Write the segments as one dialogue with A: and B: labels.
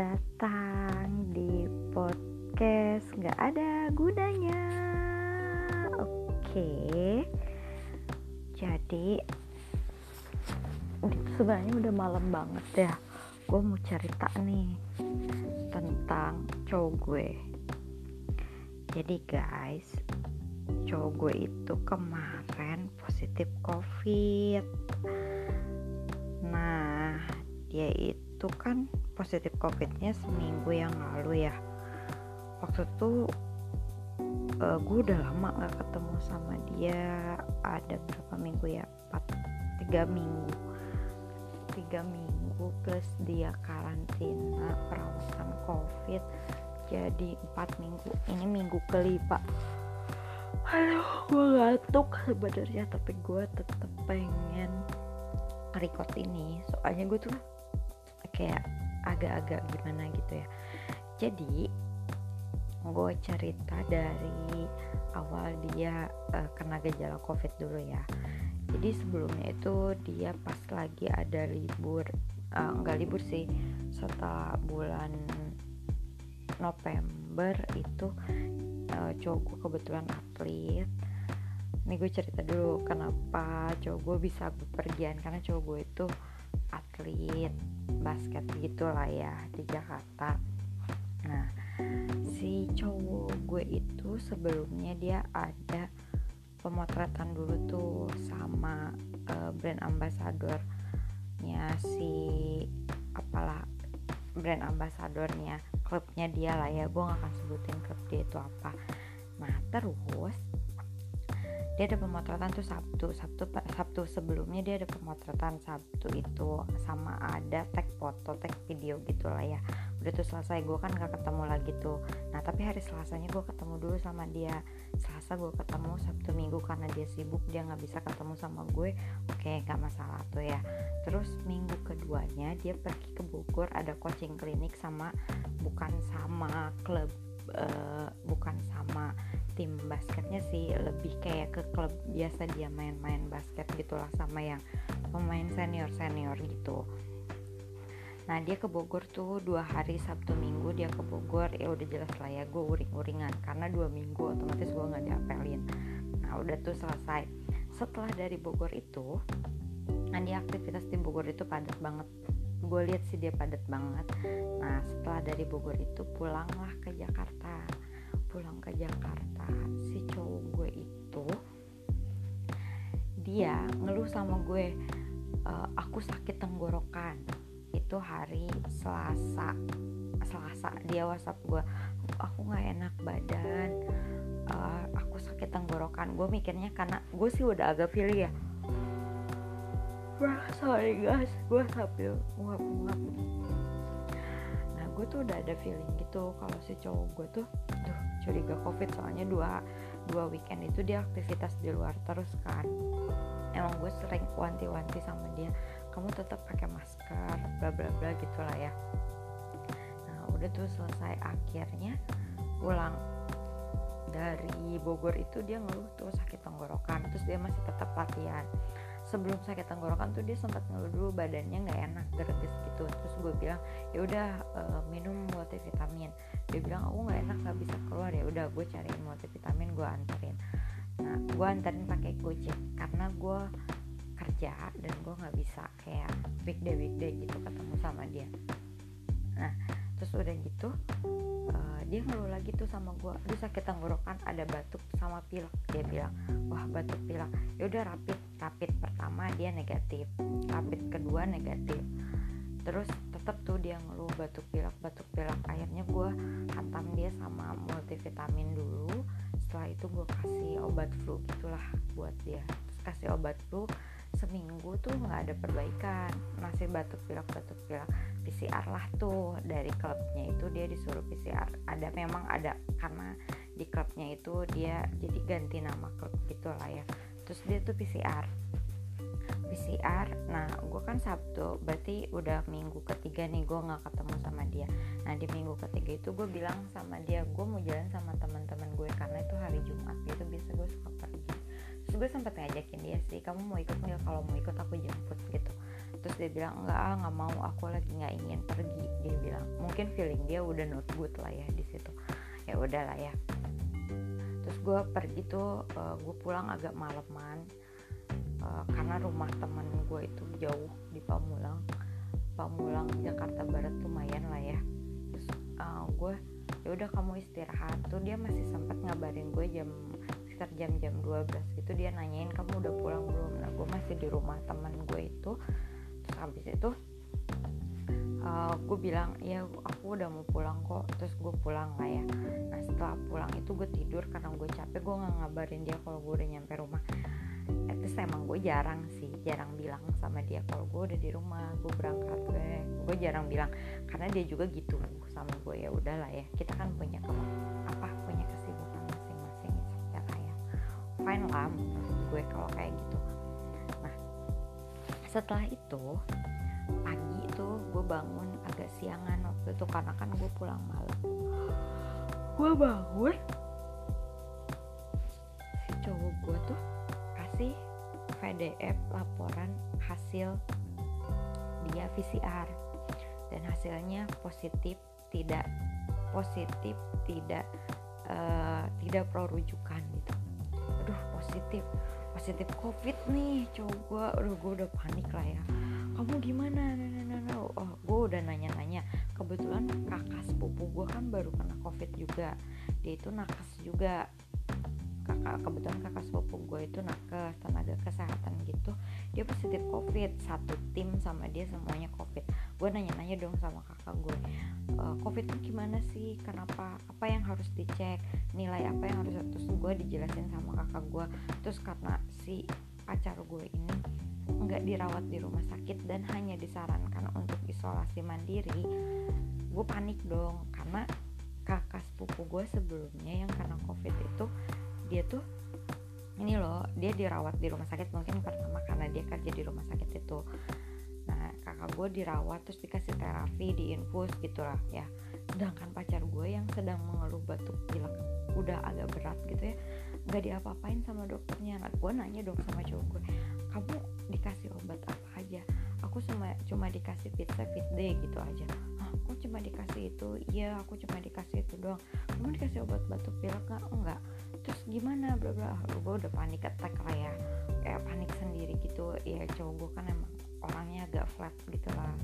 A: datang di podcast nggak ada gunanya. Oke, jadi sebenarnya udah malam banget ya. Gue mau cerita nih tentang cowok gue. Jadi guys, cowok gue itu kemarin positif covid. Nah, dia itu kan positif covidnya seminggu yang lalu ya. Waktu itu uh, gue udah lama gak ketemu sama dia. Ada berapa minggu ya? Empat tiga minggu. Tiga minggu plus dia karantina perawatan covid jadi empat minggu. Ini minggu kelima aduh gue ngantuk sebenarnya tapi gue tetep pengen record ini. Soalnya gue tuh kayak agak-agak gimana gitu ya. Jadi gue cerita dari awal dia uh, kena gejala covid dulu ya. Jadi sebelumnya itu dia pas lagi ada libur uh, enggak libur sih setelah bulan November itu uh, cowok gue kebetulan atlet. Ini gue cerita dulu kenapa cowok gue bisa bepergian karena cowok gue itu atlet basket gitulah ya di Jakarta. Nah si cowok gue itu sebelumnya dia ada pemotretan dulu tuh sama uh, brand ambasadornya si apalah brand ambasadornya klubnya dia lah ya gue gak akan sebutin klub dia itu apa. Nah terus dia ada pemotretan tuh Sabtu Sabtu Sabtu sebelumnya dia ada pemotretan Sabtu itu sama ada tag foto tag video gitulah ya. Udah tuh selesai gue kan gak ketemu lagi tuh. Nah tapi hari Selasanya gue ketemu dulu sama dia. Selasa gue ketemu Sabtu Minggu karena dia sibuk dia nggak bisa ketemu sama gue. Oke gak masalah tuh ya. Terus minggu keduanya dia pergi ke Bogor ada coaching klinik sama bukan sama klub uh, bukan sama tim basketnya sih lebih kayak ke klub biasa dia main-main basket gitulah sama yang pemain senior senior gitu. Nah dia ke Bogor tuh dua hari Sabtu Minggu dia ke Bogor. Ya udah jelas lah ya gue uring-uringan karena dua minggu otomatis gue nggak diapelin. Nah udah tuh selesai. Setelah dari Bogor itu nah dia aktivitas di Bogor itu padat banget. Gue lihat sih dia padat banget. Nah setelah dari Bogor itu pulanglah ke Jakarta pulang ke Jakarta si cowok gue itu dia ngeluh sama gue e, aku sakit tenggorokan. Itu hari Selasa Selasa dia WhatsApp gue aku nggak enak badan uh, aku sakit tenggorokan. Gue mikirnya karena gue sih udah agak feel ya. Wah, sorry guys gue sambil nguap-nguap. Nah gue tuh udah ada feeling gitu kalau si cowok gue tuh tuh curiga covid soalnya dua dua weekend itu dia aktivitas di luar terus kan. Emang gue sering wanti-wanti sama dia kamu tetap pakai masker bla bla bla gitulah ya. Nah udah tuh selesai. Akhirnya pulang dari Bogor itu dia ngeluh tuh sakit tenggorokan terus dia masih tetap latihan. Sebelum sakit tenggorokan tuh dia sempat ngeluh dulu badannya nggak enak gerges gitu. Terus gue bilang ya udah uh, minum multivitamin dia bilang aku nggak enak nggak bisa keluar. Ya udah gue cariin multivitamin gue anterin. Nah gue anterin pakai gojek karena gue kerja dan gue nggak bisa kayak weekday weekday gitu ketemu sama dia. Nah terus udah gitu uh, dia ngeluh lagi tuh sama gue dia sakit tenggorokan ada batuk sama pilek dia bilang. Wah batuk pilek. Ya udah rapid. Rapid pertama dia negatif rapid kedua negatif terus tetap tuh dia ngeluh batuk pilek batuk pilek. Akhirnya gue hantam dia sama multivitamin dulu. Setelah itu gue kasih obat flu gitulah buat dia. Terus kasih obat flu seminggu tuh nggak ada perbaikan. Masih batuk pilek batuk pilek. PCR lah tuh dari klubnya itu dia disuruh PCR ada memang ada karena di klubnya itu dia jadi ganti nama klub gitu lah ya. Terus dia tuh PCR PCR nah gue kan Sabtu berarti udah minggu ketiga nih gue nggak ketemu sama dia. Nah di minggu ketiga itu gue bilang sama dia gue mau jalan sama teman-teman gue karena itu hari Jumat gitu biasa gue suka pergi. Terus gue sempat ngajakin dia sih kamu mau ikut nggak? Kalau mau ikut aku jemput gitu. Terus dia bilang enggak ah nggak mau aku lagi nggak ingin pergi dia bilang. Mungkin feeling dia udah not good lah ya di situ. Ya udahlah ya. Terus gue pergi tuh uh, gue pulang agak malaman uh, karena rumah teman gue itu jauh di Pamulang. Pamulang Jakarta Barat lumayan lah ya. Terus uh, gue ya udah kamu istirahat. Tuh dia masih sempat ngabarin gue jam sekitar jam-jam 12 gitu. Dia nanyain kamu udah pulang belum? Nah gue masih di rumah teman gue itu. Terus habis itu uh, gue bilang ya aku udah mau pulang kok. Terus gue pulang lah ya. Nah setelah pulang itu gue tidur karena gue capek gue nggak ngabarin dia kalau gue udah nyampe rumah itu emang gue jarang sih jarang bilang sama dia kalau gue udah di rumah gue berangkat gue gue jarang bilang. Karena dia juga gitu sama gue ya udahlah ya kita kan punya apa punya kesibukan masing-masing ya. Kayak fine lah gue kalau kayak gitu. Nah setelah itu pagi itu gue bangun agak siangan waktu itu karena kan gue pulang malam. Gue bangun si cowok gue tuh PDF laporan hasil dia PCR dan hasilnya positif tidak positif tidak uh, tidak pro rujukan gitu. Aduh positif. Positif covid nih gue aduh gue udah panik lah ya. Kamu gimana? Nah, nah, nah, nah. oh gue udah nanya-nanya. Kebetulan kakak sepupu gue kan baru kena covid juga. Dia itu nakes juga kakak kebetulan kakak sepupu gue itu nakes tenaga kesehatan gitu. Dia positif covid satu tim sama dia semuanya covid. Gue nanya-nanya dong sama kakak gue e, covid itu gimana sih? Kenapa? Apa yang harus dicek? Nilai apa yang harus terus gue dijelasin sama kakak gue. Terus karena si pacar gue ini nggak dirawat di rumah sakit dan hanya disarankan untuk isolasi mandiri gue panik dong. Karena kakak sepupu gue sebelumnya yang kena covid itu dia tuh ini loh dia dirawat di rumah sakit mungkin pertama karena dia kerja di rumah sakit itu. Nah kakak gue dirawat terus dikasih terapi di infus gitulah ya. Sedangkan pacar gue yang sedang mengeluh batuk pilek udah agak berat gitu ya nggak diapa-apain sama dokternya. Nah gue nanya dong sama cowok gue kamu dikasih obat apa aja? Aku cuma cuma dikasih pizza fit day gitu aja. Aku cuma dikasih itu? Iya aku cuma dikasih itu doang. Kamu dikasih obat batuk pilek nggak? Enggak terus gimana? Bla bla. Gue udah panik attack lah ya. Kayak panik sendiri gitu. Ya cowok gue kan emang orangnya agak flat gitu lah.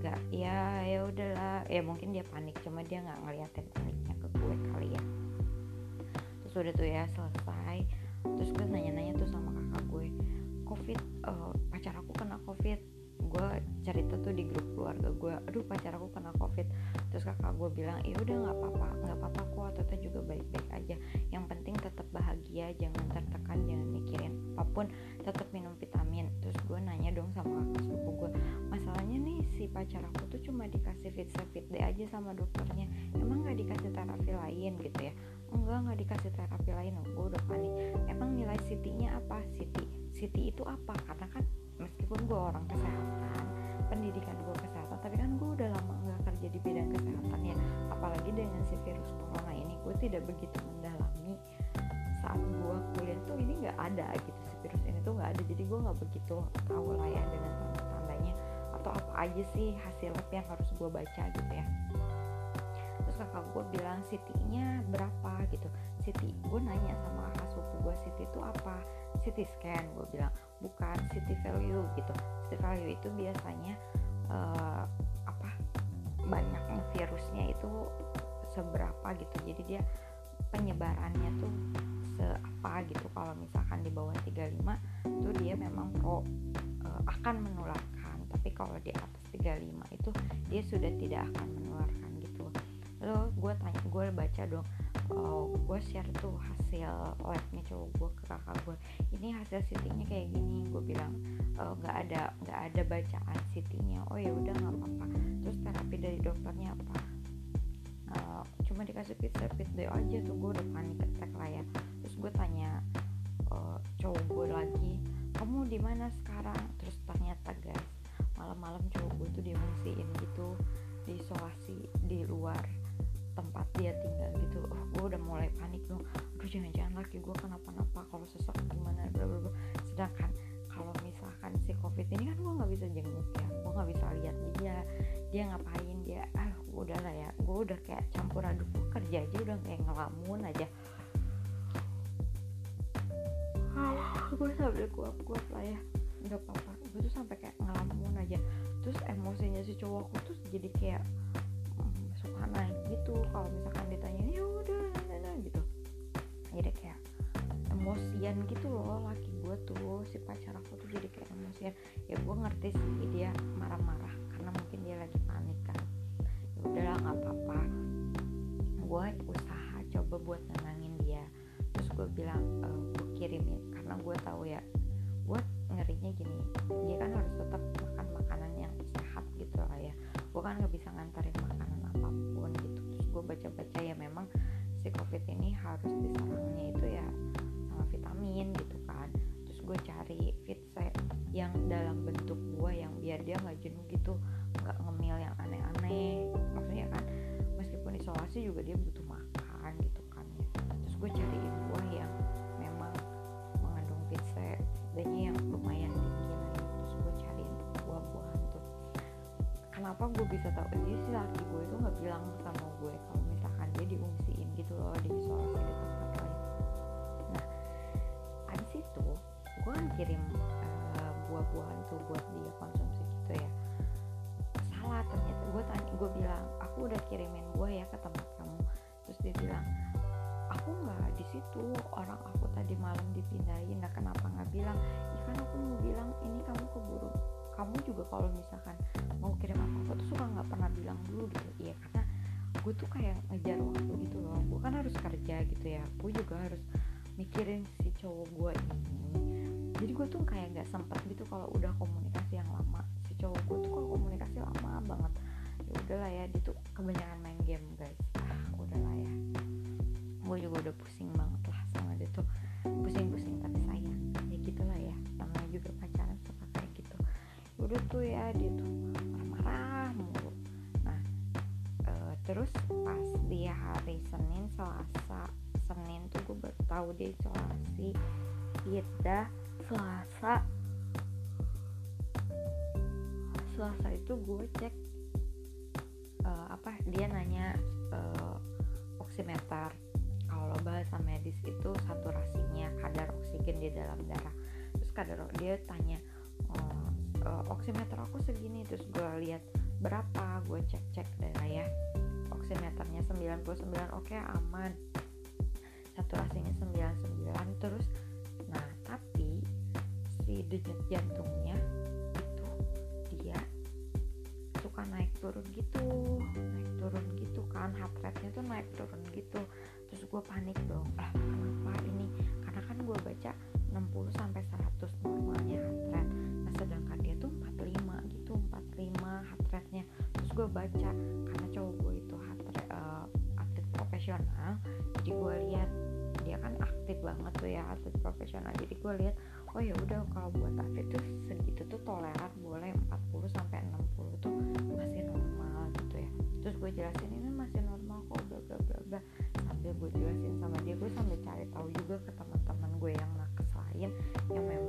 A: Agak ya ya udahlah. Ya mungkin dia panik cuma dia nggak ngeliatin paniknya ke gue kali ya. Terus udah tuh ya selesai. Terus gue nanya-nanya tuh sama kakak gue covid uh, pacar aku kena covid cerita tuh di grup keluarga gue aduh pacar aku kena covid. Terus kakak gue bilang ya udah nggak apa-apa nggak apa-apa kok Tata juga baik-baik aja. Yang penting tetap bahagia jangan tertekan jangan mikirin apa pun tetap minum vitamin. Terus gue nanya dong sama kakak sepupu gue masalahnya nih si pacar aku tuh cuma dikasih fit fit deh aja sama dokternya. Emang nggak dikasih terapi lain? Gitu ya. Enggak nggak dikasih terapi lain. Gue udah panik. Emang nilai CT-nya apa? CT CT itu apa? Karena kan meskipun gue orang kesehatan pendidikan gue kesehatan tapi kan gue udah lama nggak kerja di bidang kesehatan ya. Apalagi dengan si virus corona ini gue tidak begitu mendalami saat gue kuliah tuh ini nggak ada gitu si virus ini tuh nggak ada. Jadi gue nggak begitu tahu lah ya dengan tanda-tandanya atau apa aja sih hasil lab yang harus gue baca gitu ya. Terus kakak gue bilang CT-nya berapa? Gitu. CT gue nanya sama kakak sepupu gue CT itu apa? CT scan gue bilang bukan CT value gitu. CT value itu biasanya uh, apa banyaknya virusnya itu seberapa gitu. Jadi dia penyebarannya tuh seapa gitu. Kalau misalkan di bawah 35 tuh dia memang pro uh, akan menularkan. Tapi kalau di atas 35 itu dia sudah tidak akan menularkan gitu. Lo gue tanya gue baca dong uh, gue share tuh hasil labnya cowok gue ke kakak gue ini hasil sitinya kayak gini gue bilang eh, nggak uh, ada nggak ada bacaan sitinya oh ya udah nggak apa-apa. Terus terapi dari dokternya apa? Uh, cuma dikasih pizza pizza aja tuh gue udah panik attack lah ya. Terus gue tanya uh, cowok gue lagi kamu di mana sekarang? Terus ternyata guys malam-malam cowok gue tuh diungsiin gitu diisolasi di luar tempat dia tinggal gitu. Oh gue udah mulai panik dong aduh jangan-jangan laki gue kenapa-napa kalau sesak gimana bla bla bla. Sedangkan kalau misalkan si covid ini kan gue nggak bisa jenguk ya. Gue nggak bisa lihat dia. Dia ngapain? Dia ah udah lah ya. Gue udah kayak campur aduk gue kerja aja udah kayak ngelamun aja. Gue sambil kuap-kuap lah ya. Nggak apa-apa. Gue tuh sampai kayak ngelamun aja. Terus emosinya si cowokku tuh jadi kayak gitu. Kalau misalkan ditanya ya udah nah, nah, gitu. Jadi kayak emosian gitu loh laki gue tuh si pacar aku tuh jadi kayak emosian. Ya gue ngerti sih dia marah-marah karena mungkin dia lagi panik kan. Ya udahlah nggak apa-apa. Gue usaha coba buat nenangin dia. Terus gue bilang e, eh, gue kirimin karena gue tahu ya gue ngerinya gini dia kan harus tetap makan makanan yang sehat gitu lah ya. Gue kan nggak bisa ngantarin gue baca-baca ya memang si covid ini harus diserangnya itu ya sama vitamin gitu kan. Terus gue cari fit set yang dalam bentuk gue yang biar dia nggak jenuh gitu nggak ngemil yang aneh-aneh maksudnya kan meskipun isolasi juga dia butuh makan gitu kan ya. Terus gue cariin buah yang memang mengandung fit set dan yang lumayan tinggi lagi terus gue cariin buah-buahan tuh. Kenapa gue bisa tahu? Jadi si laki gue itu nggak bilang sama gue kalau misalkan dia diungsiin gitu loh di isolasi di tempat lain nah abis itu gue kan kirim uh, buah-buahan tuh buat dia konsumsi gitu ya. Salah ternyata gue tanya gue bilang aku udah kirimin buah ya ke tempat kamu. Terus dia bilang aku nggak di situ orang aku tadi malam dipindahin nah kenapa nggak bilang? Ikan aku mau bilang ini kamu keburu kamu juga kalau misalkan tuh kayak ngejar waktu gitu loh. Gue kan harus kerja gitu ya. Gue juga harus mikirin si cowok gue ini. Jadi gue tuh kayak nggak sempet gitu kalau udah komunikasi yang lama. Si cowok gue tuh kalau komunikasi lama banget. Ya udahlah ya dia tuh kebanyakan main game guys. Ah udahlah ya. Gue juga udah pusing banget lah sama dia tuh. Pusing-pusing tapi sayang. Ya gitulah ya. Namanya juga pacaran suka kayak gitu. Udah tuh ya dia tuh marah-marah terus pas dia hari Senin Selasa Senin tuh gue baru tahu dia isolasi kita Selasa. Selasa itu gue cek uh, apa dia nanya uh, oximeter kalau bahasa medis itu saturasinya kadar oksigen di dalam darah. Terus kadar dia tanya oh, uh, oximeter aku segini. Terus gue lihat berapa gue cek cek darah ya 99 oke okay, aman saturasinya 99 terus nah tapi si denyut jantungnya itu dia suka naik turun gitu naik turun gitu kan heart rate-nya tuh naik turun gitu. Terus gue panik dong ah kenapa ini? Karena kan gue baca 60 sampai 100 normalnya heart rate. Nah sedangkan dia tuh 45 gitu 45 heart rate-nya. Terus gue baca karena profesional jadi gue lihat dia kan aktif banget tuh ya atlet profesional. Jadi gue lihat oh ya udah kalau buat atlet tuh segitu tuh toleran boleh 40 sampai 60 tuh masih normal gitu ya. Terus gue jelasin ini masih normal kok bla bla bla bla. Sambil gue jelasin sama dia gue sambil cari tahu juga ke teman-teman gue yang nakes lain yang memang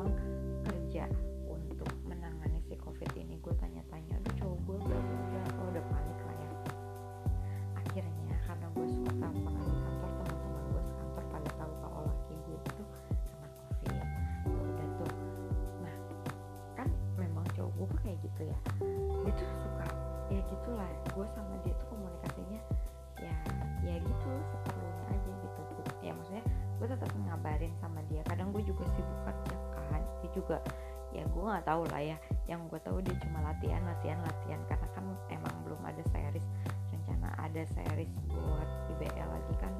A: tahu lah ya. Yang gue tahu dia cuma latihan latihan latihan. Karena kan emang belum ada series. Rencana ada series buat IBL lagi kan.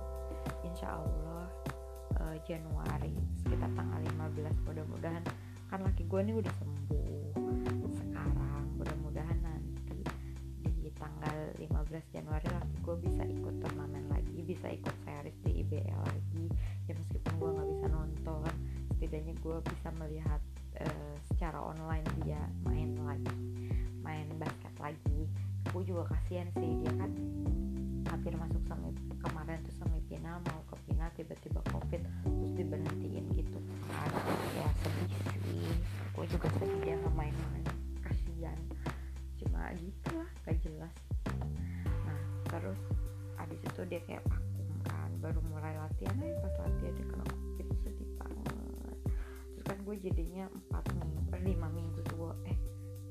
A: Insya Allah uh, Januari sekitar tanggal 15 mudah-mudahan kan laki gue nih udah sembuh sekarang. Mudah-mudahan nanti di tanggal 15 Januari laki gue bisa ikut turnamen lagi bisa ikut series di IBL lagi. Ya meskipun gue nggak bisa nonton setidaknya gue bisa melihat uh, secara online dia main lagi main basket lagi. Gue juga kasihan sih dia kan hampir masuk semi kemarin tuh semifinal mau ke final tiba-tiba covid terus diberhentiin gitu. Kan ya sedih sih. Gue juga sedih dia nggak main-main gitu lah gak jelas. Nah terus abis itu dia kayak vakum kan baru mulai latihan aja pas latihan dia kena gue jadinya empat minggu eh, lima minggu tuh eh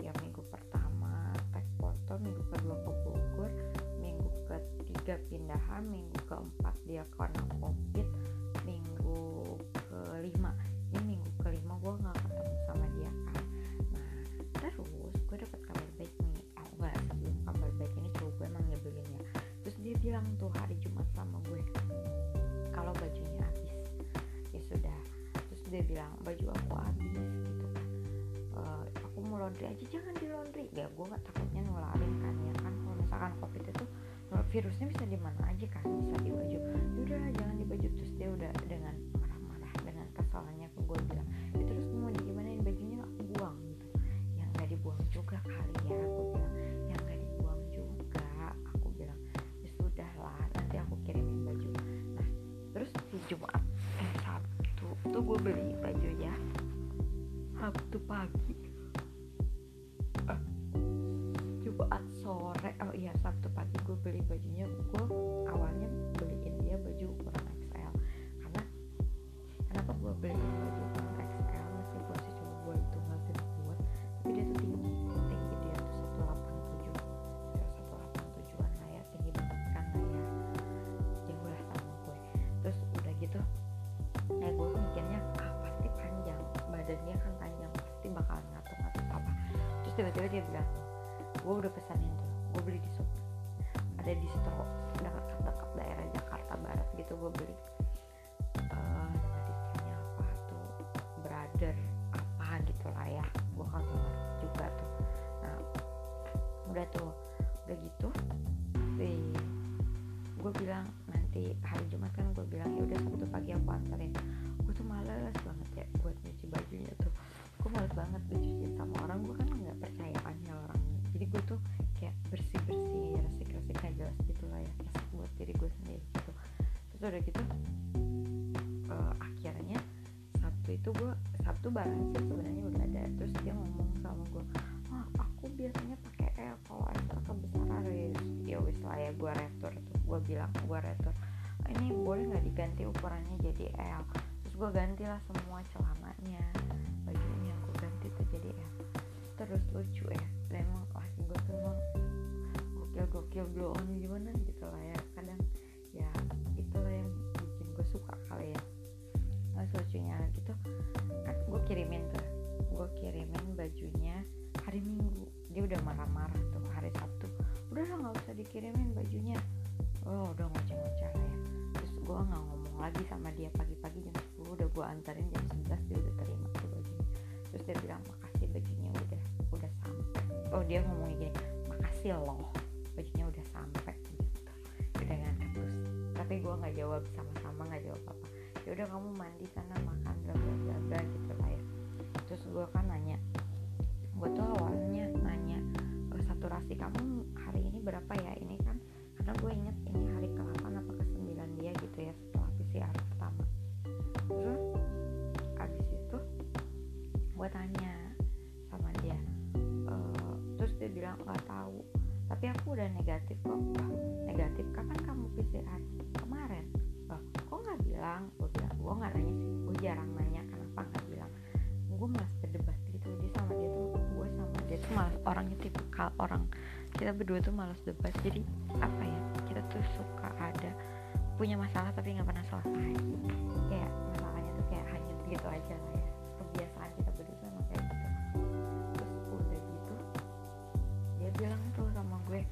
A: ya minggu pertama tek foto minggu kedua ke Bogor minggu ketiga pindahan minggu keempat dia kena covid minggu kelima. Ini minggu kelima gue nggak ketemu sama dia kan nah terus gue dapet kabar baik nih. Oh enggak sebelum kabar baik. Ini cowok gue emang nyebelin ya. Terus dia bilang tuh hari Jumat sama gue kalau bajunya habis. Ya sudah. Terus dia bilang baju aku laundry aja jangan di laundry. Ya gue nggak takutnya nularin kan ya kan? Kalau misalkan covid itu virusnya bisa di mana aja kan bisa di baju. Udah jangan di baju. Terus dia udah Jumat sore oh iya Sabtu pagi gue beli bajunya gue awalnya beliin dia baju ukuran XL karena kenapa gue beliin baju itu gue Sabtu barang sih sebenarnya udah ada. Terus dia ngomong sama gue ah aku biasanya pakai L kalau XL kebesaran Riz." ya wis lah ya gue retur tuh. Gue bilang gue retur "Ah, ini boleh nggak diganti ukurannya jadi L? Terus gue gantilah semua celananya bajunya gue ganti tuh jadi L. Terus lucu ya dan emang laki gue tuh gokil gokil blow on gimana? Gitu lah ya udah marah-marah tuh hari sabtu. Udah lah nggak usah dikirimin bajunya. Oh udah ngoceh-ngoceh lah ya. Terus gue nggak ngomong lagi sama dia pagi-pagi jam 10 udah gue anterin jam 11 dia udah terima tuh bajunya. Terus dia bilang makasih bajunya udah udah sampai. Oh dia ngomongnya gini makasih loh bajunya udah sampai. Gitu ngangkat terus tapi gue nggak jawab sama-sama nggak jawab apa ya udah kamu mandi sana makan bla bla bla gitu lah ya. Terus gue kan nanya gue tuh awalnya nanya "Eh, saturasi kamu hari ini berapa ya? Ini kan karena gue inget ini hari ke-8 apa ke-9 dia gitu ya setelah PCR pertama. Terus abis itu gue tanya sama dia "Eh, terus dia bilang nggak tahu. Tapi aku udah negatif kok negatif kapan kamu PCR kemarin. Lah, kok nggak bilang? Gue bilang gue nggak nanya sih gue jarang nanya kenapa nggak bilang. Gue malas malas orangnya tipikal orang kita berdua tuh malas debat. Jadi apa ya kita tuh suka ada punya masalah tapi nggak pernah selesai. Kayak masalahnya tuh kayak hanyut gitu aja lah ya. Kebiasaan kita berdua tuh emang kayak gitu. Terus udah gitu dia bilang tuh sama gue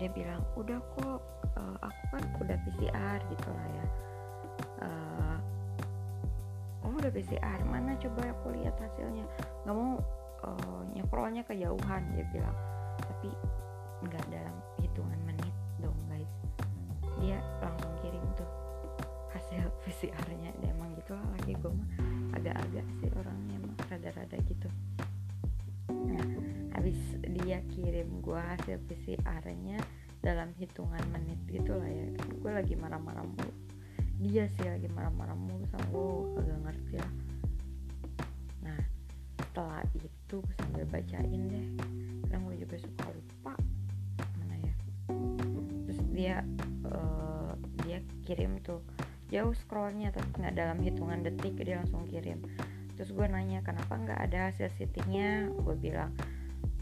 A: dia bilang udah kok eh, aku kan udah PCR gitu lah ya PCR. Mana coba aku lihat hasilnya. Nggak mau eh, nyekrolnya kejauhan dia bilang. Tapi nggak dalam hitungan menit dong guys. Dia langsung kirim tuh hasil PCR-nya. Emang gitu lah lagi gue mah agak-agak sih orangnya emang rada-rada gitu. Nah habis dia kirim gue hasil PCR-nya dalam hitungan menit gitu lah ya. Gue lagi marah-marah mulu. Dia sih lagi marah-marah mulu sama gue kagak ngerti lah nah setelah itu gue sambil bacain deh. Kadang gue juga suka lupa mana ya. Terus dia uh, dia kirim tuh jauh scrollnya tapi nggak dalam hitungan detik dia langsung kirim. Terus gue nanya kenapa nggak ada hasil sittingnya gue bilang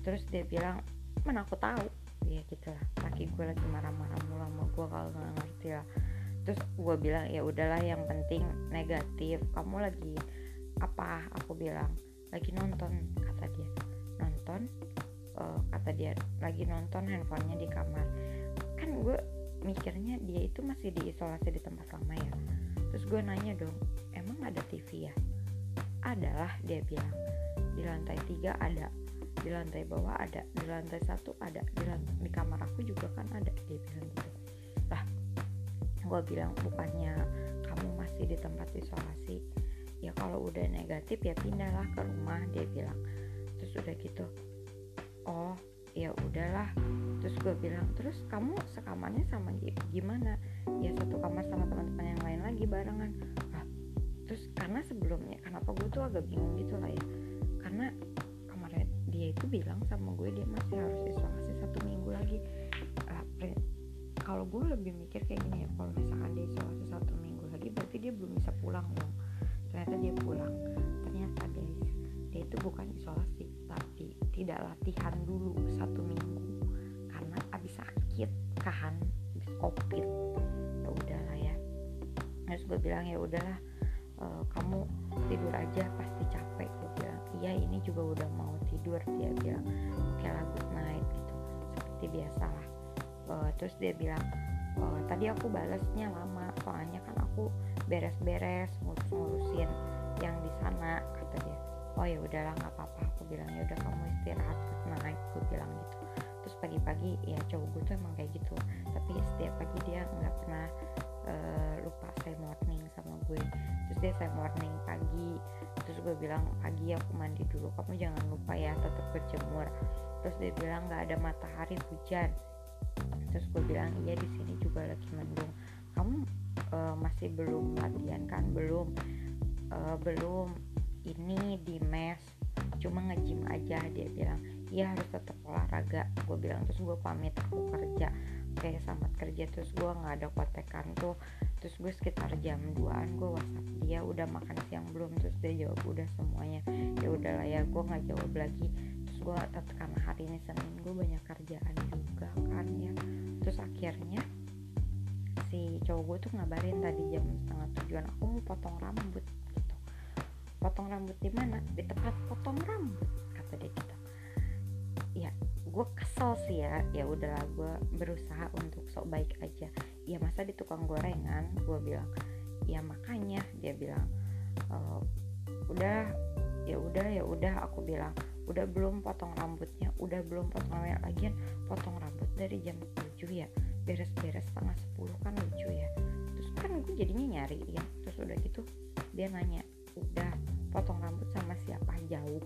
A: terus dia bilang mana aku tahu. Ya gitu lah. Laki gue lagi marah-marah mulu sama gue kalau nggak ngerti lah terus gue bilang ya udahlah yang penting negatif. Kamu lagi apa? Aku bilang lagi nonton kata dia. Nonton? Uh, kata dia lagi nonton handphonenya di kamar. Kan gue mikirnya dia itu masih diisolasi di tempat lama ya. Terus gue nanya dong emang ada TV ya? Adalah dia bilang. Di lantai tiga ada di lantai bawah ada di lantai satu ada di, lantai, di kamar aku juga kan ada dia bilang gitu gue bilang bukannya kamu masih di tempat isolasi? Ya kalau udah negatif ya pindahlah ke rumah dia bilang. Terus udah gitu oh ya udahlah. Terus gue bilang terus kamu sekamarnya sama gimana? Ya satu kamar sama teman-teman yang lain lagi barengan. Ah, terus karena sebelumnya kenapa gue tuh agak bingung gitu lah ya? Karena kemarin dia itu bilang sama gue dia masih harus isolasi satu minggu lagi. Uh, kalau gue lebih mikir kayak gini ya kalau misalkan dia isolasi satu minggu lagi berarti dia belum bisa pulang dong. Ternyata dia pulang. Ternyata guys dia itu bukan isolasi tapi tidak latihan dulu satu minggu. Karena abis sakit kan? Abis covid. Ya udahlah ya. Terus gue bilang ya udahlah uh, kamu tidur aja pasti capek. Gue bilang iya ini juga udah mau tidur. Dia bilang oke lah good night gitu. Seperti biasa lah uh, terus dia bilang uh, tadi aku balasnya lama soalnya kan aku beres-beres ngurus-ngurusin yang di sana kata dia. Oh ya udahlah nggak apa-apa. Aku bilang ya udah kamu istirahat good night gue bilang gitu. Terus pagi-pagi ya cowok gue tuh emang kayak gitu. Tapi setiap pagi dia nggak pernah uh, lupa say morning sama gue. Terus dia say morning pagi. Terus gue bilang pagi aku mandi dulu. Kamu jangan lupa ya tetap berjemur terus dia bilang nggak ada matahari hujan terus gue bilang iya di sini juga lagi mendung. Kamu uh, masih belum latihan kan? Belum uh, belum ini di mes cuma ngejim aja dia bilang. Iya harus tetap olahraga. Gue bilang terus gue pamit aku kerja. Kayak selamat kerja. Terus gue nggak ada kontekan tuh. Terus gue sekitar jam 2an gue whatsapp dia udah makan siang belum? Terus dia jawab udah semuanya. Ya udahlah ya gue nggak jawab lagi gue karena hari ini senin gue banyak kerjaan juga kan ya. Terus akhirnya si cowok gue tuh ngabarin tadi jam setengah tujuan aku mau potong rambut gitu. Potong rambut di mana? Di tempat potong rambut kata dia gitu. Ya gue kesel sih ya. Ya udahlah gue berusaha untuk sok baik aja. Ya masa di tukang gorengan? Gue bilang. Ya makanya dia bilang. E, udah ya udah ya udah aku bilang udah belum potong rambutnya udah belum potong rambut lagi potong rambut dari jam 7 ya. Beres-beres setengah 10 kan lucu ya. Terus kan gue jadinya nyari ya terus udah gitu dia nanya udah potong rambut sama siapa jauh?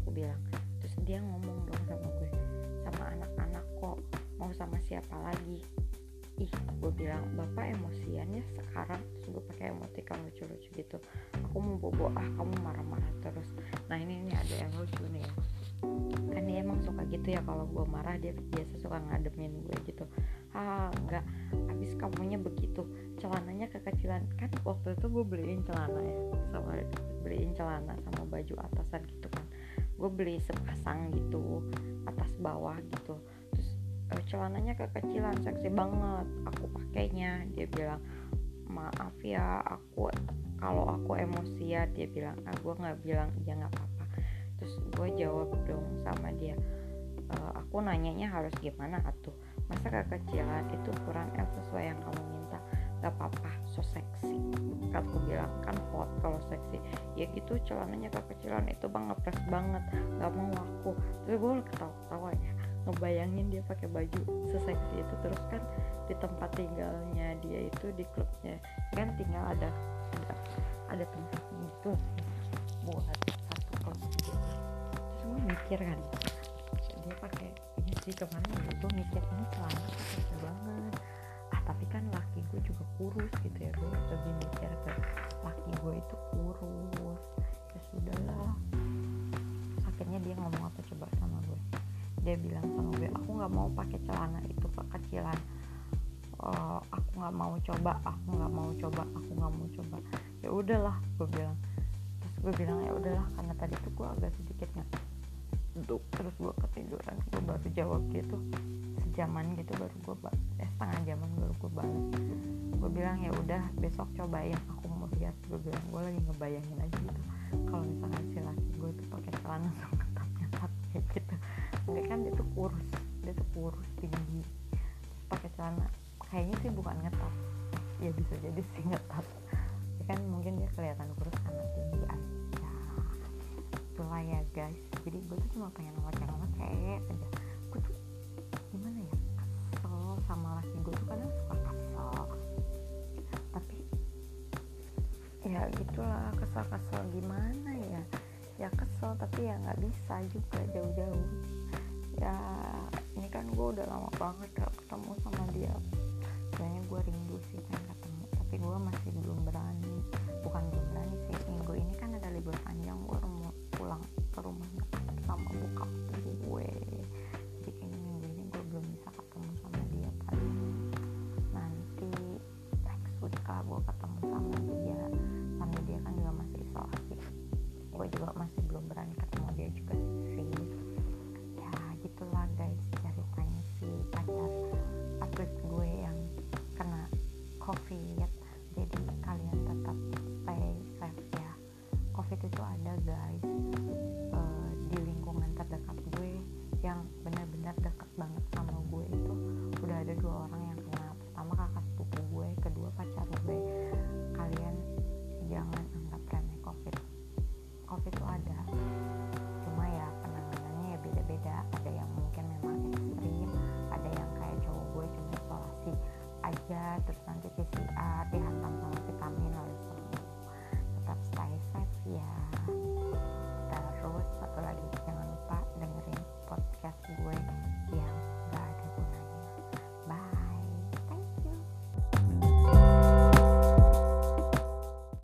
A: Aku bilang. Terus dia ngomong dong sama gue sama anak-anak kok mau sama siapa lagi ih gue bilang bapak emosian ya sekarang terus gue pakai emoticon lucu-lucu gitu. Aku mau bobo ah kamu marah-marah terus. Nah ini nih ada yang lucu nih ya. Kan dia emang suka gitu ya kalau gue marah dia biasa suka ngademin gue gitu. Ah enggak habis kamunya begitu celananya kekecilan. Kan waktu itu gue beliin celana ya sama beliin celana sama baju atasan gitu kan. Gue beli sepasang gitu atas bawah gitu celananya kekecilan seksi banget. Aku pakainya dia bilang maaf ya aku kalau aku emosi ya dia bilang. Ah gue nggak bilang ya nggak apa-apa. Terus gue jawab dong sama dia e, aku nanyanya harus gimana atuh? Masa kekecilan itu ukuran L sesuai yang kamu minta? Gak apa-apa so seksi. Kan aku bilang kan hot kalau seksi. Ya gitu celananya kekecilan itu bang ngepres banget. Gak mau aku. Terus gue ketawa-ketawa ya ngebayangin dia pakai baju seseksi itu. Terus kan di tempat tinggalnya dia itu di klubnya. Kan tinggal ada ada ada tempat gitu buat satu klub gitu. Terus gue mikir kan dia pakai ini sih kemarin gue mikir ini celana kecil banget. Ah tapi kan laki gue juga kurus gitu ya gue lebih mikir ke laki gue itu kurus. Ya sudahlah. Akhirnya dia ngomong apa coba sama gue dia bilang nggak mau pakai celana itu kekecilan uh, aku nggak mau coba aku nggak mau coba aku nggak mau coba. Ya udahlah gue bilang. Terus gue bilang ya udahlah karena tadi tuh gue agak sedikit ngantuk terus gue ketiduran gue baru jawab gitu. Sejaman gitu baru gue eh setengah jaman baru gue balas gue bilang ya udah besok cobain. Aku mau lihat gue bilang gue lagi ngebayangin aja gitu. Kalau misalnya si laki gue tuh pakai celana sama kayak gitu. Kan dia tuh kurus kurus tinggi pakai celana. Kayaknya sih bukan ngetat ya bisa jadi sih ngetat ya kan mungkin dia kelihatan kurus karena tinggi aja. Itulah ya guys. Jadi gue tuh cuma pengen ngoceh-ngoceh aja. Gue tuh gimana ya kesel sama laki gue tuh kadang suka kesel. Tapi ya gitulah kesel-kesel gimana ya? Ya kesel tapi ya nggak bisa juga jauh-jauh. Ya kan gue udah lama banget gak ketemu sama dia. Sebenarnya gue rindu sih pengen ketemu tapi gue masih